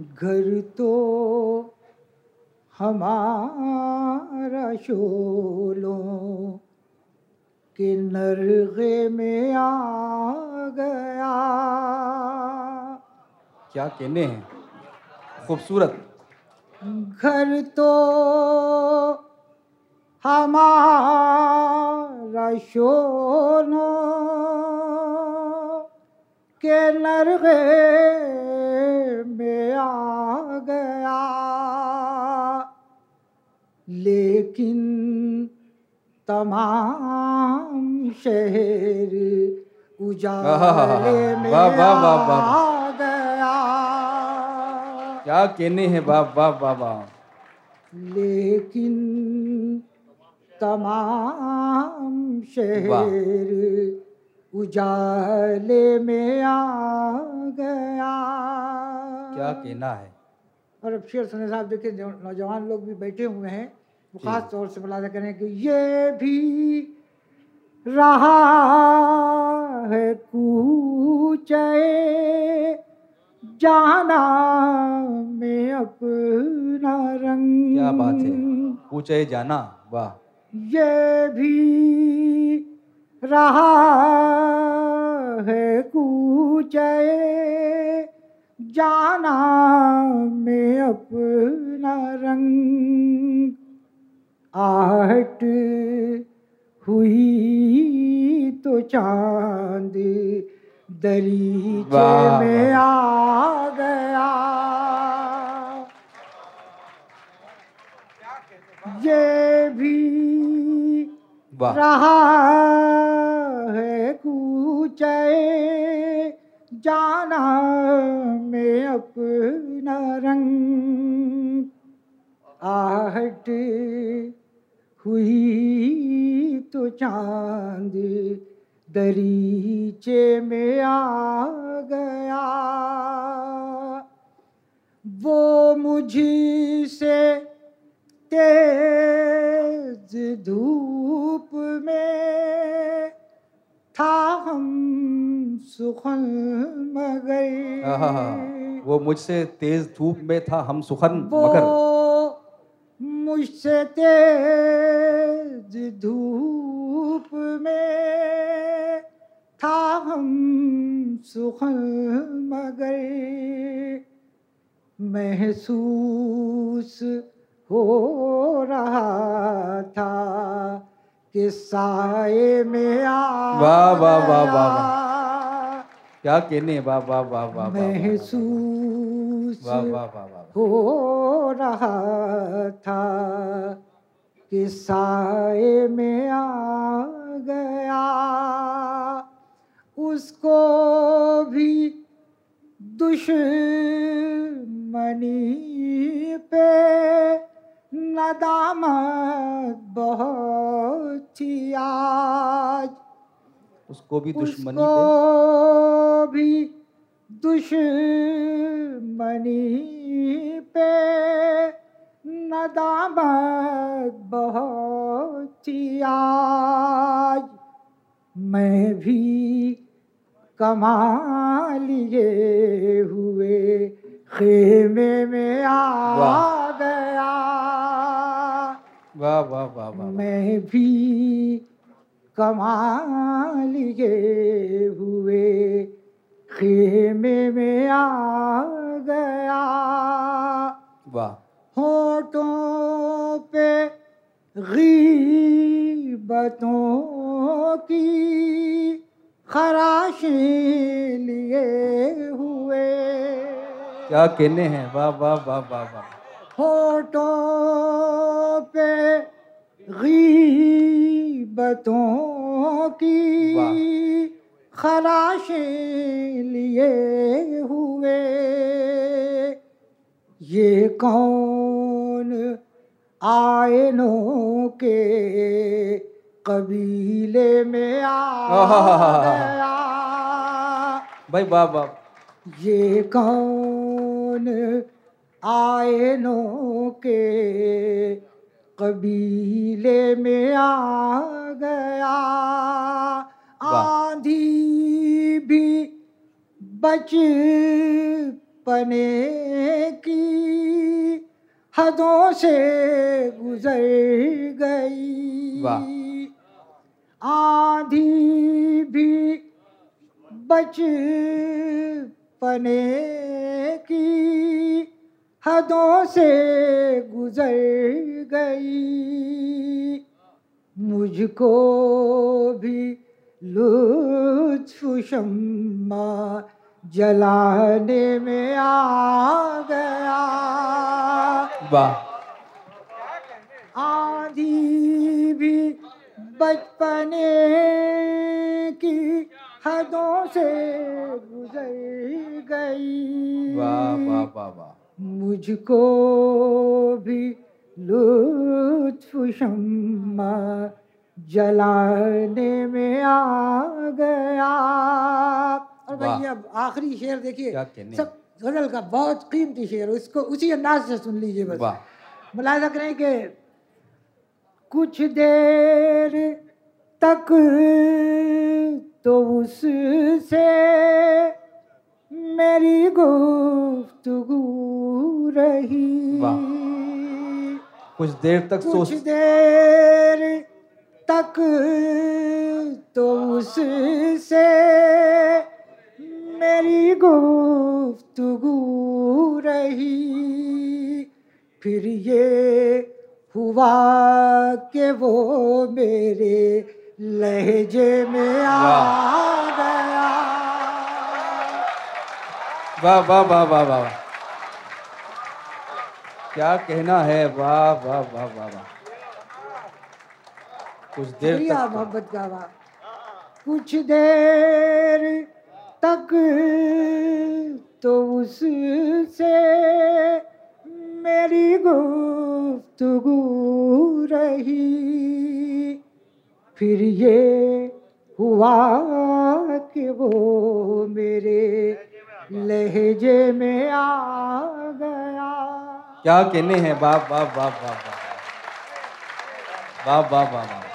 घर तो हमारा शोलों के नरगे में आ गया। क्या कहने हैं? खूबसूरत। घर तो हमारा शोलों के नरगे में आ गया। लेकिन तमाम शहर उजाले में वाह, वाह, वाह, वाह। गया। क्या कहने हैं? वाह वाह वाह वाह। लेकिन तमाम शहर उजाले में आ गया। क्या कहना है? और अब शेर सुने साहब देखिए नौजवान लोग भी बैठे हुए हैं वो खास तौर से मुलाजा करें कि ये भी रहा है कूचे जाना में अपना रंग। क्या बात है? पूछे जाना? वाह। ये भी रहा कूचे जाना में अपना रंग। आहट हुई तो चाँद दरीचे में आ गया। ये भी रहा कूचे जाना मैं अपना रंग आहट हुई तो चाँद दरीचे में आ गया। वो मुझसे तेज धूप में था हम सुखन मगर वो मुझसे तेज धूप में था हम सुखन वो मगर। मुझसे तेज धूप में था हम सुखन मगर। महसूस हो रहा था कि साए में आ वाह, वाह, वाह, वाह। क्या कहने वाह वाह वाह वाह महसूस वाह वाह वाह वाह हो रहा था कि साए में आ गया उसको भी दुश्मनी पे नदामत बहुत थी आज उसको भी दुश्मनी उसको पे भी दुश्मनी पे नदामत बहुत आज। मैं भी कमा लिए हुए खेमे में आ गया। वाह वाह वाह वाह मैं भी कमा लिए हुए खेमे में आ गया। वाह। होठों पे गीबतों की खराशें लिए हुए। क्या कहने हैं? वाह वाह वाह वाह वाह। होठों पे गीबतों की खराशें लिए हुए। ये कौन आयनों के कबीले में आ गया? भाई वाह। ये कौन आयनों के कबीले में आ गया। आंधी भी बच पने की हदों से गुजर गई। आंधी भी बच पने की हदों से गुजर गई। मुझको भी लुत्फ शम्मा जलाने में आ गया। वाह। आंधी भी बचपने की हदों से गुजर गई। वाह वाह वाह वाह। मुझको भी लुत्फ शम्मा जलाने में आ गया। और भाई अब आखिरी शेर देखिए सब गज़ल का बहुत कीमती शेर उसको उसी अंदाज से सुन लीजिए बस। वाह। मुलायजा करें कि कुछ देर तक तो उससे मेरी गुफ्तगू रही। कुछ देर तक कुछ सोच देर तक तो उससे मेरी गुफ्तगू रही। फिर ये हुआ कि वो मेरे लहजे में आ गया। वाह वाह वाह वाह वाह वाह। क्या कहना है? वाह वाह वाह वाह वाह। कुछ देर तक तो- मोहब्बत का वाह। कुछ देर तक तो उससे मेरी गुफ्तगू रही। फिर ये हुआ कि वो मेरे लहजे में क्या कहने हैं? वाह वाह वाह वाह वाह। वाह वाह वाह